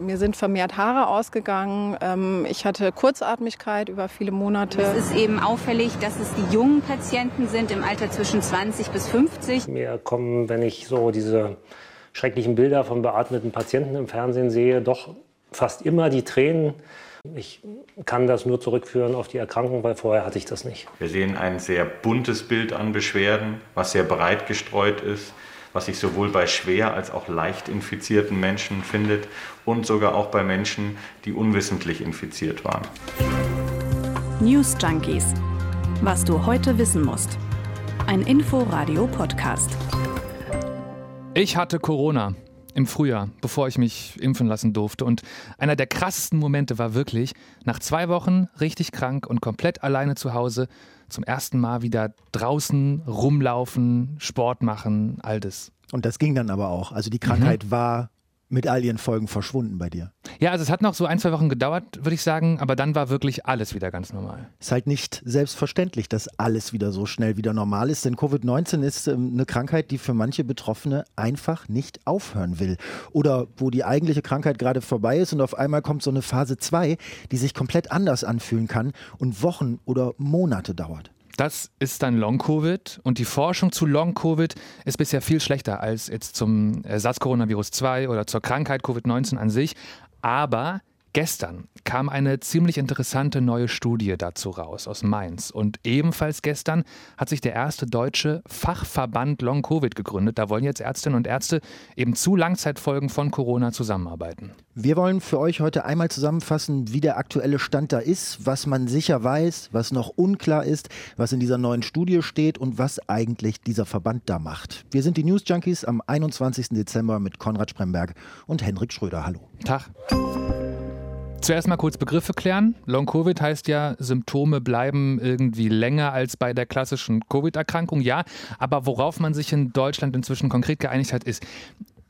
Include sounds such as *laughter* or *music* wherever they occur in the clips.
Mir sind vermehrt Haare ausgegangen. Ähm, ich hatte Kurzatmigkeit über viele Monate. Es ist eben auffällig, dass es die jungen Patienten sind im Alter zwischen 20 bis 50. Mir kommen, wenn ich so diese schrecklichen Bilder von beatmeten Patienten im Fernsehen sehe, doch fast immer die Tränen. Ich kann das nur zurückführen auf die Erkrankung, weil vorher hatte ich das nicht. Wir sehen ein sehr buntes Bild an Beschwerden, was sehr breit gestreut ist was sich sowohl bei schwer als auch leicht infizierten Menschen findet und sogar auch bei Menschen, die unwissentlich infiziert waren. News Junkies. Was du heute wissen musst. Ein Info-Radio-Podcast. Ich hatte Corona im Frühjahr, bevor ich mich impfen lassen durfte. Und einer der krassesten Momente war wirklich, nach zwei Wochen richtig krank und komplett alleine zu Hause, zum ersten Mal wieder draußen rumlaufen, Sport machen, all das. Und das ging dann aber auch. Also die Krankheit mhm. war mit all ihren Folgen verschwunden bei dir. Ja, also es hat noch so ein, zwei Wochen gedauert, würde ich sagen, aber dann war wirklich alles wieder ganz normal. Ist halt nicht selbstverständlich, dass alles wieder so schnell wieder normal ist, denn Covid-19 ist ähm, eine Krankheit, die für manche Betroffene einfach nicht aufhören will. Oder wo die eigentliche Krankheit gerade vorbei ist und auf einmal kommt so eine Phase 2, die sich komplett anders anfühlen kann und Wochen oder Monate dauert. Das ist dann Long-Covid und die Forschung zu Long-Covid ist bisher viel schlechter als jetzt zum SARS-Coronavirus 2 oder zur Krankheit Covid-19 an sich. Aber Gestern kam eine ziemlich interessante neue Studie dazu raus aus Mainz. Und ebenfalls gestern hat sich der erste deutsche Fachverband Long Covid gegründet. Da wollen jetzt Ärztinnen und Ärzte eben zu Langzeitfolgen von Corona zusammenarbeiten. Wir wollen für euch heute einmal zusammenfassen, wie der aktuelle Stand da ist, was man sicher weiß, was noch unklar ist, was in dieser neuen Studie steht und was eigentlich dieser Verband da macht. Wir sind die News Junkies am 21. Dezember mit Konrad Spremberg und Henrik Schröder. Hallo. Tag. Zuerst mal kurz Begriffe klären. Long-Covid heißt ja, Symptome bleiben irgendwie länger als bei der klassischen Covid-Erkrankung. Ja, aber worauf man sich in Deutschland inzwischen konkret geeinigt hat, ist,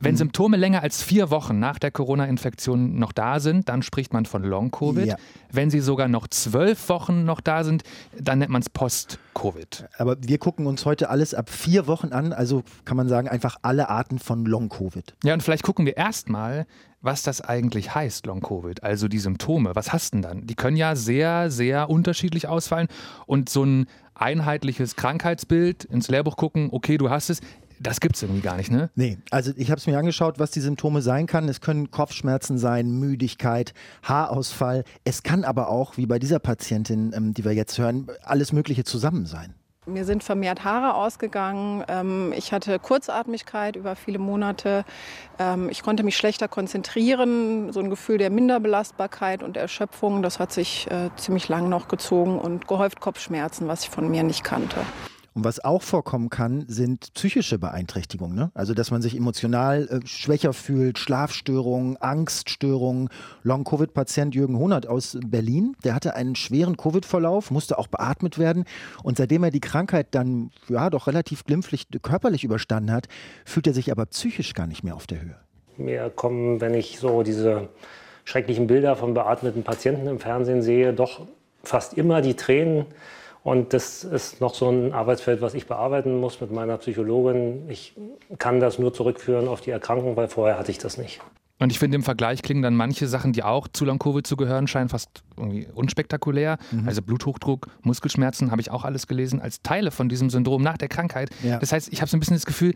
wenn mhm. Symptome länger als vier Wochen nach der Corona-Infektion noch da sind, dann spricht man von Long-Covid. Ja. Wenn sie sogar noch zwölf Wochen noch da sind, dann nennt man es Post-Covid. Aber wir gucken uns heute alles ab vier Wochen an, also kann man sagen, einfach alle Arten von Long-Covid. Ja, und vielleicht gucken wir erstmal, was das eigentlich heißt, Long-Covid, also die Symptome. Was hast du denn dann? Die können ja sehr, sehr unterschiedlich ausfallen und so ein einheitliches Krankheitsbild ins Lehrbuch gucken, okay, du hast es, das gibt es irgendwie gar nicht, ne? Nee, also ich habe es mir angeschaut, was die Symptome sein kann. Es können Kopfschmerzen sein, Müdigkeit, Haarausfall. Es kann aber auch, wie bei dieser Patientin, ähm, die wir jetzt hören, alles Mögliche zusammen sein. Mir sind vermehrt Haare ausgegangen. Ähm, ich hatte Kurzatmigkeit über viele Monate. Ähm, ich konnte mich schlechter konzentrieren. So ein Gefühl der Minderbelastbarkeit und Erschöpfung, das hat sich äh, ziemlich lang noch gezogen und gehäuft Kopfschmerzen, was ich von mir nicht kannte. Und was auch vorkommen kann, sind psychische Beeinträchtigungen. Ne? Also, dass man sich emotional äh, schwächer fühlt, Schlafstörungen, Angststörungen. Long-Covid-Patient Jürgen Honert aus Berlin, der hatte einen schweren Covid-Verlauf, musste auch beatmet werden. Und seitdem er die Krankheit dann ja doch relativ glimpflich körperlich überstanden hat, fühlt er sich aber psychisch gar nicht mehr auf der Höhe. Mir kommen, wenn ich so diese schrecklichen Bilder von beatmeten Patienten im Fernsehen sehe, doch fast immer die Tränen und das ist noch so ein Arbeitsfeld, was ich bearbeiten muss mit meiner Psychologin. Ich kann das nur zurückführen auf die Erkrankung, weil vorher hatte ich das nicht. Und ich finde, im Vergleich klingen dann manche Sachen, die auch zu Long-Covid zu gehören scheinen, fast irgendwie unspektakulär. Mhm. Also Bluthochdruck, Muskelschmerzen, habe ich auch alles gelesen, als Teile von diesem Syndrom nach der Krankheit. Ja. Das heißt, ich habe so ein bisschen das Gefühl,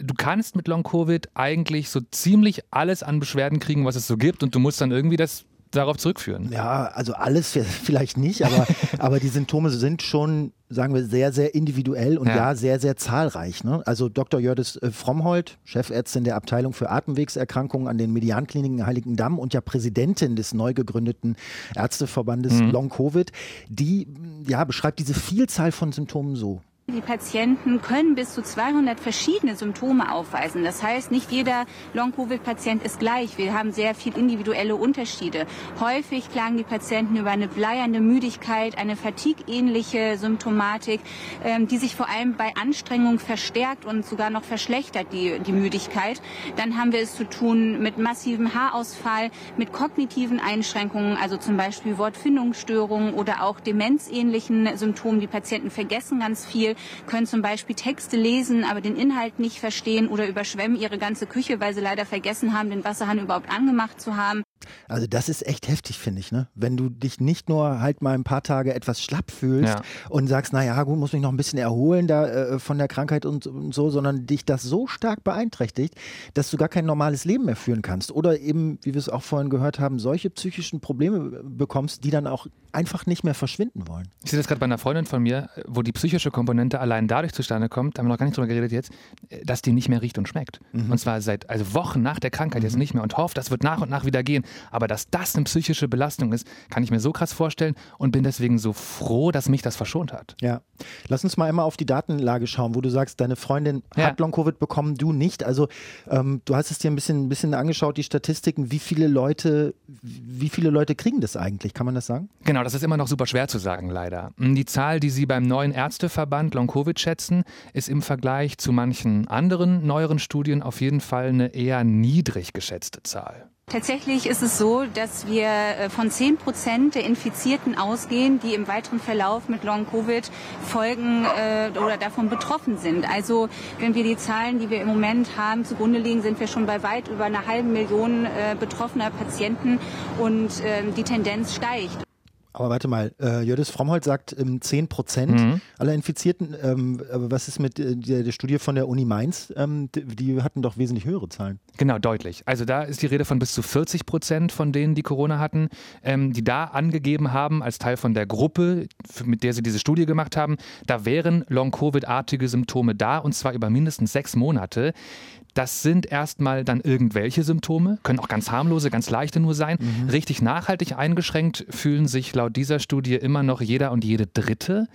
du kannst mit Long-Covid eigentlich so ziemlich alles an Beschwerden kriegen, was es so gibt. Und du musst dann irgendwie das darauf zurückführen. Ja, also alles *laughs* vielleicht nicht, aber, *laughs* aber die Symptome sind schon, sagen wir, sehr, sehr individuell und ja, ja sehr, sehr zahlreich. Ne? Also Dr. Jördis äh, Frommhold, Chefärztin der Abteilung für Atemwegserkrankungen an den Mediankliniken Heiligendamm und ja Präsidentin des neu gegründeten Ärzteverbandes mhm. Long Covid, die ja, beschreibt diese Vielzahl von Symptomen so. Die Patienten können bis zu 200 verschiedene Symptome aufweisen. Das heißt, nicht jeder Long-Covid-Patient ist gleich. Wir haben sehr viel individuelle Unterschiede. Häufig klagen die Patienten über eine bleiernde Müdigkeit, eine Fatigue-ähnliche Symptomatik, ähm, die sich vor allem bei Anstrengung verstärkt und sogar noch verschlechtert, die, die Müdigkeit. Dann haben wir es zu tun mit massivem Haarausfall, mit kognitiven Einschränkungen, also zum Beispiel Wortfindungsstörungen oder auch demenzähnlichen Symptomen. Die Patienten vergessen ganz viel können zum Beispiel Texte lesen, aber den Inhalt nicht verstehen oder überschwemmen ihre ganze Küche, weil sie leider vergessen haben, den Wasserhahn überhaupt angemacht zu haben. Also das ist echt heftig, finde ich, ne? Wenn du dich nicht nur halt mal ein paar Tage etwas schlapp fühlst ja. und sagst, naja, gut, muss mich noch ein bisschen erholen da äh, von der Krankheit und, und, so, sondern dich das so stark beeinträchtigt, dass du gar kein normales Leben mehr führen kannst. Oder eben, wie wir es auch vorhin gehört haben, solche psychischen Probleme bekommst, die dann auch einfach nicht mehr verschwinden wollen. Ich sehe das gerade bei einer Freundin von mir, wo die psychische Komponente allein dadurch zustande kommt, da haben wir noch gar nicht drüber geredet jetzt, dass die nicht mehr riecht und schmeckt. Mhm. Und zwar seit also Wochen nach der Krankheit mhm. jetzt nicht mehr und hofft, das wird nach und nach wieder gehen. Aber dass das eine psychische Belastung ist, kann ich mir so krass vorstellen und bin deswegen so froh, dass mich das verschont hat. Ja. Lass uns mal einmal auf die Datenlage schauen, wo du sagst, deine Freundin ja. hat Long-Covid bekommen, du nicht. Also ähm, du hast es dir ein bisschen, ein bisschen angeschaut, die Statistiken, wie viele Leute, wie viele Leute kriegen das eigentlich? Kann man das sagen? Genau, das ist immer noch super schwer zu sagen, leider. Die Zahl, die sie beim neuen Ärzteverband Long-Covid schätzen, ist im Vergleich zu manchen anderen neueren Studien auf jeden Fall eine eher niedrig geschätzte Zahl. Tatsächlich ist es so, dass wir äh, von 10 Prozent der Infizierten ausgehen, die im weiteren Verlauf mit Long-Covid-Folgen äh, oder davon betroffen sind. Also wenn wir die Zahlen, die wir im Moment haben, zugrunde legen, sind wir schon bei weit über einer halben Million äh, betroffener Patienten und äh, die Tendenz steigt. Aber warte mal, äh, Jördis Frommholt sagt ähm, 10 Prozent mhm. aller Infizierten. Ähm, aber was ist mit äh, der, der, Studie von der Uni Mainz? Ähm, die, die, hatten doch wesentlich höhere Zahlen. Genau, deutlich. Also da ist die Rede von bis zu 40 Prozent von denen, die Corona hatten, ähm, die da angegeben haben, als Teil von der Gruppe, mit der sie diese Studie gemacht haben, da wären Long-Covid-artige Symptome da und zwar über mindestens sechs Monate. Das sind erstmal dann irgendwelche Symptome, können auch ganz harmlose, ganz leichte nur sein. Mhm. Richtig nachhaltig eingeschränkt fühlen sich laut dieser Studie immer noch jeder und jede Dritte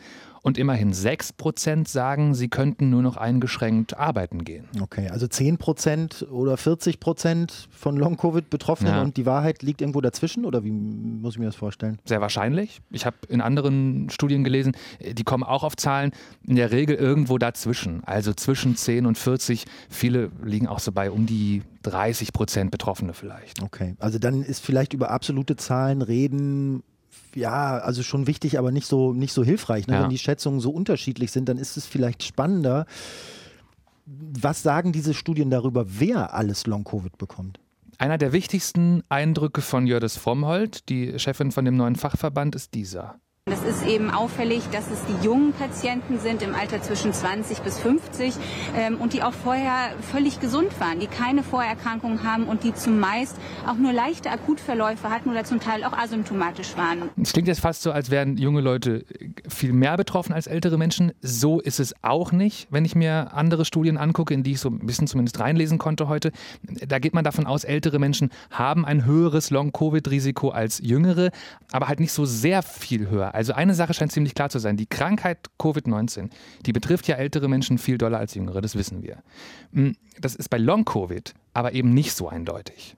und immerhin 6 Prozent sagen, sie könnten nur noch eingeschränkt arbeiten gehen. Okay, also 10 Prozent oder 40 Prozent von Long-Covid-Betroffenen ja. und die Wahrheit liegt irgendwo dazwischen oder wie muss ich mir das vorstellen? Sehr wahrscheinlich. Ich habe in anderen Studien gelesen, die kommen auch auf Zahlen, in der Regel irgendwo dazwischen, also zwischen 10 und 40. Viele liegen auch so bei um die 30 Prozent Betroffene vielleicht. Okay, also dann ist vielleicht über absolute Zahlen reden ja, also schon wichtig, aber nicht so, nicht so hilfreich. Ne? Ja. Wenn die Schätzungen so unterschiedlich sind, dann ist es vielleicht spannender. Was sagen diese Studien darüber, wer alles Long-Covid bekommt? Einer der wichtigsten Eindrücke von Jördis Frommholt, die Chefin von dem neuen Fachverband, ist dieser. Es ist eben auffällig, dass es die jungen Patienten sind im Alter zwischen 20 bis 50 ähm, und die auch vorher völlig gesund waren, die keine Vorerkrankungen haben und die zumeist auch nur leichte Akutverläufe hatten oder zum Teil auch asymptomatisch waren. Es klingt jetzt fast so, als wären junge Leute viel mehr betroffen als ältere Menschen. So ist es auch nicht, wenn ich mir andere Studien angucke, in die ich so ein bisschen zumindest reinlesen konnte heute. Da geht man davon aus, ältere Menschen haben ein höheres Long-Covid-Risiko als jüngere, aber halt nicht so sehr viel höher. Also eine Sache scheint ziemlich klar zu sein. Die Krankheit Covid-19, die betrifft ja ältere Menschen viel doller als jüngere, das wissen wir. Hm, das ist bei Long-Covid aber eben nicht so eindeutig.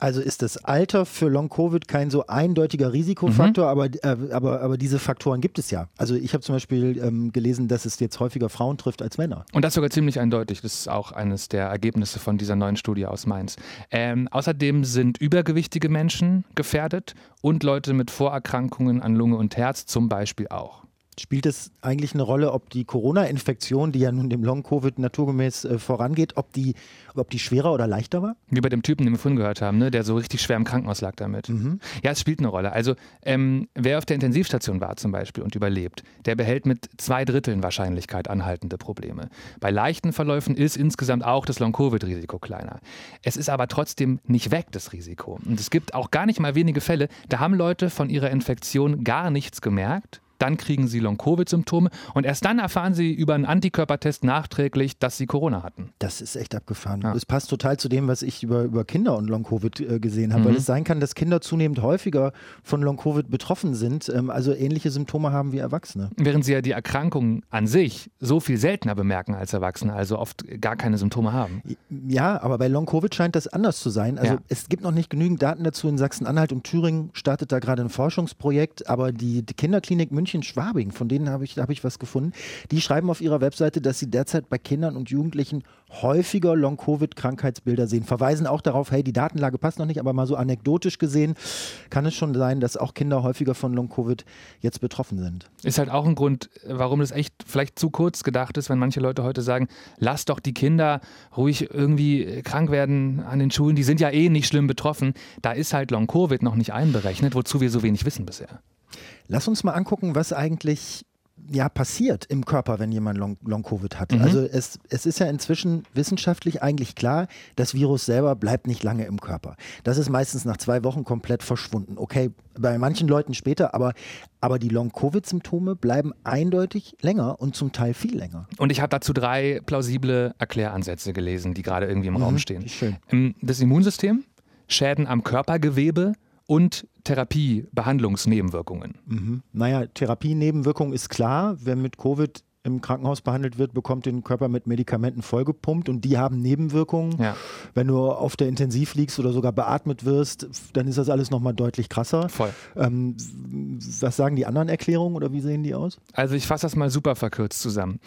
Also ist das Alter für Long-Covid kein so eindeutiger Risikofaktor, mhm. aber, äh, aber, aber diese Faktoren gibt es ja. Also ich habe zum Beispiel ähm, gelesen, dass es jetzt häufiger Frauen trifft als Männer. Und das sogar ziemlich eindeutig. Das ist auch eines der Ergebnisse von dieser neuen Studie aus Mainz. Ähm, außerdem sind übergewichtige Menschen gefährdet und Leute mit Vorerkrankungen an Lunge und Herz zum Beispiel auch. Spielt es eigentlich eine Rolle, ob die Corona-Infektion, die ja nun dem Long-Covid naturgemäß äh, vorangeht, ob die, ob die schwerer oder leichter war? Wie bei dem Typen, den wir vorhin gehört haben, ne? der so richtig schwer im Krankenhaus lag damit. Mhm. Ja, es spielt eine Rolle. Also ähm, wer auf der Intensivstation war zum Beispiel und überlebt, der behält mit zwei Dritteln Wahrscheinlichkeit anhaltende Probleme. Bei leichten Verläufen ist insgesamt auch das Long-Covid-Risiko kleiner. Es ist aber trotzdem nicht weg, das Risiko. Und es gibt auch gar nicht mal wenige Fälle, da haben Leute von ihrer Infektion gar nichts gemerkt dann kriegen sie Long-Covid-Symptome und erst dann erfahren sie über einen Antikörpertest nachträglich, dass sie Corona hatten. Das ist echt abgefahren. Ja. Das passt total zu dem, was ich über, über Kinder und Long-Covid äh, gesehen habe, mhm. weil es sein kann, dass Kinder zunehmend häufiger von Long-Covid betroffen sind, ähm, also ähnliche Symptome haben wie Erwachsene. Während sie ja die Erkrankung an sich so viel seltener bemerken als Erwachsene, also oft gar keine Symptome haben. Ja, aber bei Long-Covid scheint das anders zu sein. Also ja. es gibt noch nicht genügend Daten dazu. In Sachsen-Anhalt und Thüringen startet da gerade ein Forschungsprojekt, aber die, die Kinderklinik München München-Schwabing, von denen habe ich, hab ich was gefunden. Die schreiben auf ihrer Webseite, dass sie derzeit bei Kindern und Jugendlichen häufiger Long-Covid-Krankheitsbilder sehen. Verweisen auch darauf, hey, die Datenlage passt noch nicht, aber mal so anekdotisch gesehen kann es schon sein, dass auch Kinder häufiger von Long-Covid jetzt betroffen sind. Ist halt auch ein Grund, warum das echt vielleicht zu kurz gedacht ist, wenn manche Leute heute sagen, lass doch die Kinder ruhig irgendwie krank werden an den Schulen, die sind ja eh nicht schlimm betroffen. Da ist halt Long-Covid noch nicht einberechnet, wozu wir so wenig wissen bisher. Lass uns mal angucken, was eigentlich ja, passiert im Körper, wenn jemand Long-Covid hat. Mhm. Also es, es ist ja inzwischen wissenschaftlich eigentlich klar, das Virus selber bleibt nicht lange im Körper. Das ist meistens nach zwei Wochen komplett verschwunden. Okay, bei manchen Leuten später, aber, aber die Long-Covid-Symptome bleiben eindeutig länger und zum Teil viel länger. Und ich habe dazu drei plausible Erkläransätze gelesen, die gerade irgendwie im mhm, Raum stehen. Schön. Das Immunsystem, Schäden am Körpergewebe und Therapie, Behandlungsnebenwirkungen. Mhm. Naja, Therapienebenwirkung ist klar. Wer mit Covid im Krankenhaus behandelt wird, bekommt den Körper mit Medikamenten vollgepumpt und die haben Nebenwirkungen. Ja. Wenn du auf der Intensiv liegst oder sogar beatmet wirst, dann ist das alles nochmal deutlich krasser. Voll. Ähm, was sagen die anderen Erklärungen oder wie sehen die aus? Also ich fasse das mal super verkürzt zusammen.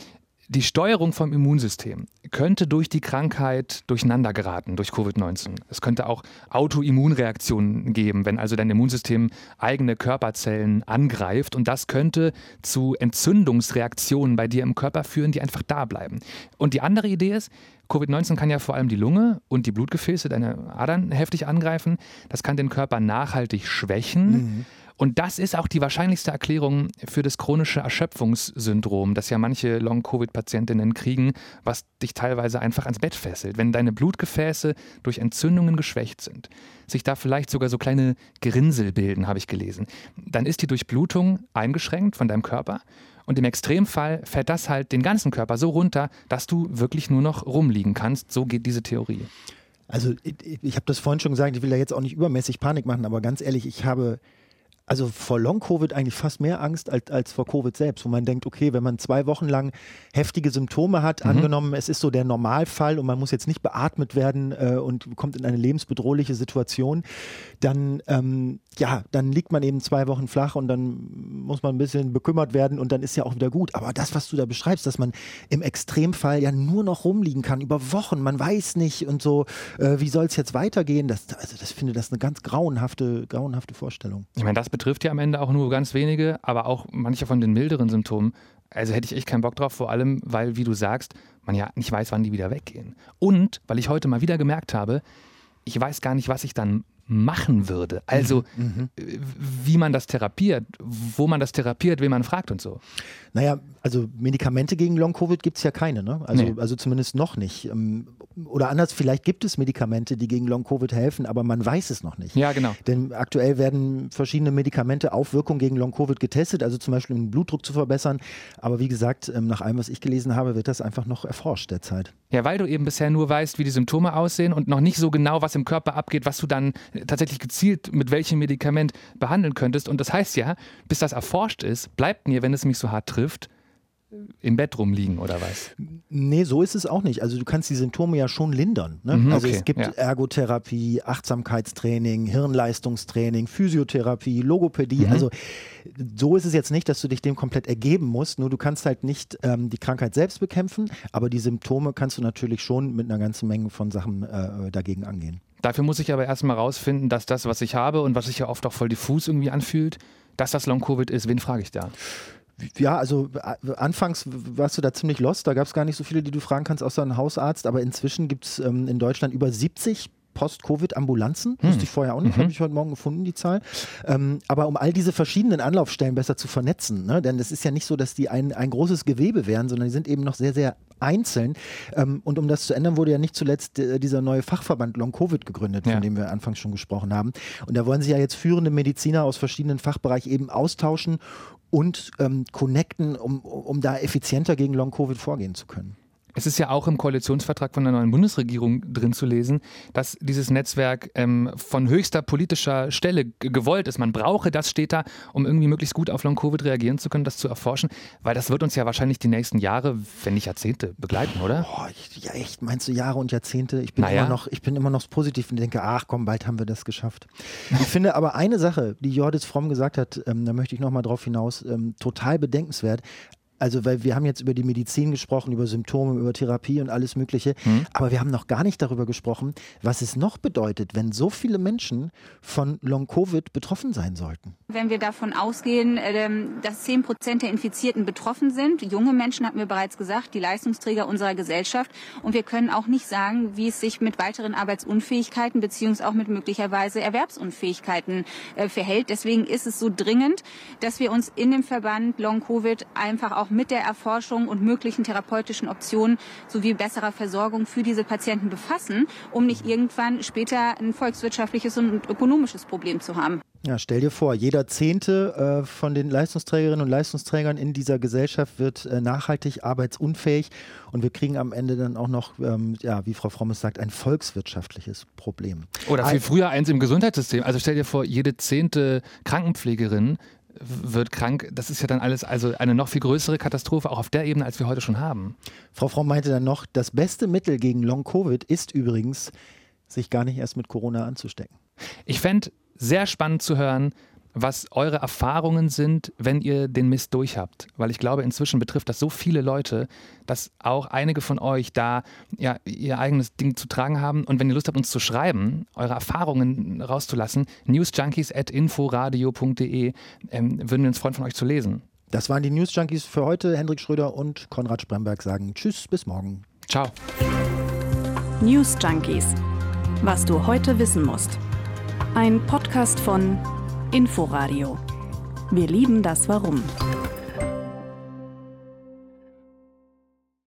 Die Steuerung vom Immunsystem könnte durch die Krankheit durcheinander geraten, durch Covid-19. Es könnte auch Autoimmunreaktionen geben, wenn also dein Immunsystem eigene Körperzellen angreift. Und das könnte zu Entzündungsreaktionen bei dir im Körper führen, die einfach da bleiben. Und die andere Idee ist, Covid-19 kann ja vor allem die Lunge und die Blutgefäße, deine Adern heftig angreifen. Das kann den Körper nachhaltig schwächen. Mhm. Und das ist auch die wahrscheinlichste Erklärung für das chronische Erschöpfungssyndrom, das ja manche Long-Covid-Patientinnen kriegen, was dich teilweise einfach ans Bett fesselt. Wenn deine Blutgefäße durch Entzündungen geschwächt sind, sich da vielleicht sogar so kleine Gerinnsel bilden, habe ich gelesen, dann ist die Durchblutung eingeschränkt von deinem Körper. Und im Extremfall fährt das halt den ganzen Körper so runter, dass du wirklich nur noch rumliegen kannst. So geht diese Theorie. Also ich, ich habe das vorhin schon gesagt, ich will da jetzt auch nicht übermäßig Panik machen, aber ganz ehrlich, ich habe also vor Long-Covid eigentlich fast mehr Angst als, als vor Covid selbst, wo man denkt, okay, wenn man zwei Wochen lang heftige Symptome hat, mhm. angenommen, es ist so der Normalfall und man muss jetzt nicht beatmet werden äh, und kommt in eine lebensbedrohliche Situation, dann, ähm, ja, dann liegt man eben zwei Wochen flach und dann muss man ein bisschen bekümmert werden und dann ist ja auch wieder gut. Aber das, was du da beschreibst, dass man im Extremfall ja nur noch rumliegen kann über Wochen, man weiß nicht und so, äh, wie soll es jetzt weitergehen, das, also das finde das eine ganz grauenhafte, grauenhafte Vorstellung. Ich meine, das betrifft ja am Ende auch nur ganz wenige, aber auch manche von den milderen Symptomen. Also hätte ich echt keinen Bock drauf, vor allem, weil, wie du sagst, man ja nicht weiß, wann die wieder weggehen. Und weil ich heute mal wieder gemerkt habe, ich weiß gar nicht, was ich dann machen würde. Also mhm, mhm. wie man das therapiert, wo man das therapiert, wen man fragt und so. Naja, also Medikamente gegen Long-Covid gibt es ja keine, ne? Also, nee. also zumindest noch nicht. Ähm, oder anders, vielleicht gibt es Medikamente, die gegen Long-Covid helfen, aber man weiß es noch nicht. Ja, genau. Denn aktuell werden verschiedene Medikamente auf Wirkung gegen Long-Covid getestet, also zum Beispiel um den Blutdruck zu verbessern. Aber wie gesagt, ähm, nach allem, was ich gelesen habe, wird das einfach noch erforscht derzeit. Ja, weil du eben bisher nur weißt, wie die Symptome aussehen und noch nicht so genau, was im Körper abgeht, was du dann tatsächlich gezielt mit welchem Medikament behandeln könntest. Und das heißt ja, bis das erforscht ist, bleibt mir, wenn es mich so hart trifft, im Bett rumliegen oder was? Nee, so ist es auch nicht. Also du kannst die Symptome ja schon lindern. Ne? Mhm, also okay, es gibt ja. Ergotherapie, Achtsamkeitstraining, Hirnleistungstraining, Physiotherapie, Logopädie. Mhm. Also so ist es jetzt nicht, dass du dich dem komplett ergeben musst. Nur du kannst halt nicht ähm, die Krankheit selbst bekämpfen, aber die Symptome kannst du natürlich schon mit einer ganzen Menge von Sachen äh, dagegen angehen. Dafür muss ich aber erstmal rausfinden, dass das, was ich habe und was sich ja oft auch voll diffus irgendwie anfühlt, dass das Long-Covid ist. Wen frage ich da? Ja, also äh, anfangs warst du da ziemlich lost. Da gab es gar nicht so viele, die du fragen kannst, außer einen Hausarzt. Aber inzwischen gibt es ähm, in Deutschland über 70 Post-Covid-Ambulanzen. Hm. Wusste ich vorher auch nicht, mhm. habe ich heute Morgen gefunden, die Zahl. Ähm, aber um all diese verschiedenen Anlaufstellen besser zu vernetzen, ne? denn es ist ja nicht so, dass die ein, ein großes Gewebe wären, sondern die sind eben noch sehr, sehr einzeln. Ähm, und um das zu ändern, wurde ja nicht zuletzt äh, dieser neue Fachverband Long-Covid gegründet, ja. von dem wir anfangs schon gesprochen haben. Und da wollen sich ja jetzt führende Mediziner aus verschiedenen Fachbereichen eben austauschen und ähm, connecten, um, um da effizienter gegen Long-Covid vorgehen zu können. Es ist ja auch im Koalitionsvertrag von der neuen Bundesregierung drin zu lesen, dass dieses Netzwerk ähm, von höchster politischer Stelle gewollt ist. Man brauche das, steht da, um irgendwie möglichst gut auf Long-Covid reagieren zu können, das zu erforschen, weil das wird uns ja wahrscheinlich die nächsten Jahre, wenn nicht Jahrzehnte, begleiten, oder? Boah, ja, echt, meinst du Jahre und Jahrzehnte? Ich bin, naja. immer, noch, ich bin immer noch positiv und denke, ach komm, bald haben wir das geschafft. Ich finde aber eine Sache, die Jordis Fromm gesagt hat, ähm, da möchte ich nochmal drauf hinaus, ähm, total bedenkenswert also weil wir haben jetzt über die Medizin gesprochen, über Symptome, über Therapie und alles Mögliche, mhm. aber wir haben noch gar nicht darüber gesprochen, was es noch bedeutet, wenn so viele Menschen von Long-Covid betroffen sein sollten. Wenn wir davon ausgehen, ähm, dass 10 Prozent der Infizierten betroffen sind, junge Menschen, hatten wir bereits gesagt, die Leistungsträger unserer Gesellschaft, und wir können auch nicht sagen, wie es sich mit weiteren Arbeitsunfähigkeiten beziehungsweise auch mit möglicherweise Erwerbsunfähigkeiten äh, verhält. Deswegen ist es so dringend, dass wir uns in dem Verband Long-Covid einfach auch mit der Erforschung und möglichen therapeutischen Optionen sowie besserer Versorgung für diese Patienten befassen, um nicht irgendwann später ein volkswirtschaftliches und ökonomisches Problem zu haben. Ja, stell dir vor, jeder Zehnte äh, von den Leistungsträgerinnen und Leistungsträgern in dieser Gesellschaft wird äh, nachhaltig arbeitsunfähig und wir kriegen am Ende dann auch noch, ähm, ja, wie Frau Frommes sagt, ein volkswirtschaftliches Problem. Oder viel früher eins im Gesundheitssystem. Also stell dir vor, jede zehnte Krankenpflegerin wird krank, das ist ja dann alles also eine noch viel größere Katastrophe, auch auf der Ebene, als wir heute schon haben. Frau Fromm meinte dann noch, das beste Mittel gegen Long-Covid ist übrigens, sich gar nicht erst mit Corona anzustecken. Ich fände sehr spannend zu hören, was eure Erfahrungen sind, wenn ihr den Mist durchhabt. Weil ich glaube, inzwischen betrifft das so viele Leute, dass auch einige von euch da ja, ihr eigenes Ding zu tragen haben. Und wenn ihr Lust habt, uns zu schreiben, eure Erfahrungen rauszulassen, newsjunkies.inforadio.de, ähm, würden wir uns freuen, von euch zu lesen. Das waren die News Junkies für heute. Hendrik Schröder und Konrad Spremberg sagen Tschüss, bis morgen. Ciao. News Junkies. Was du heute wissen musst. Ein Podcast von Inforadio. Wir lieben das Warum.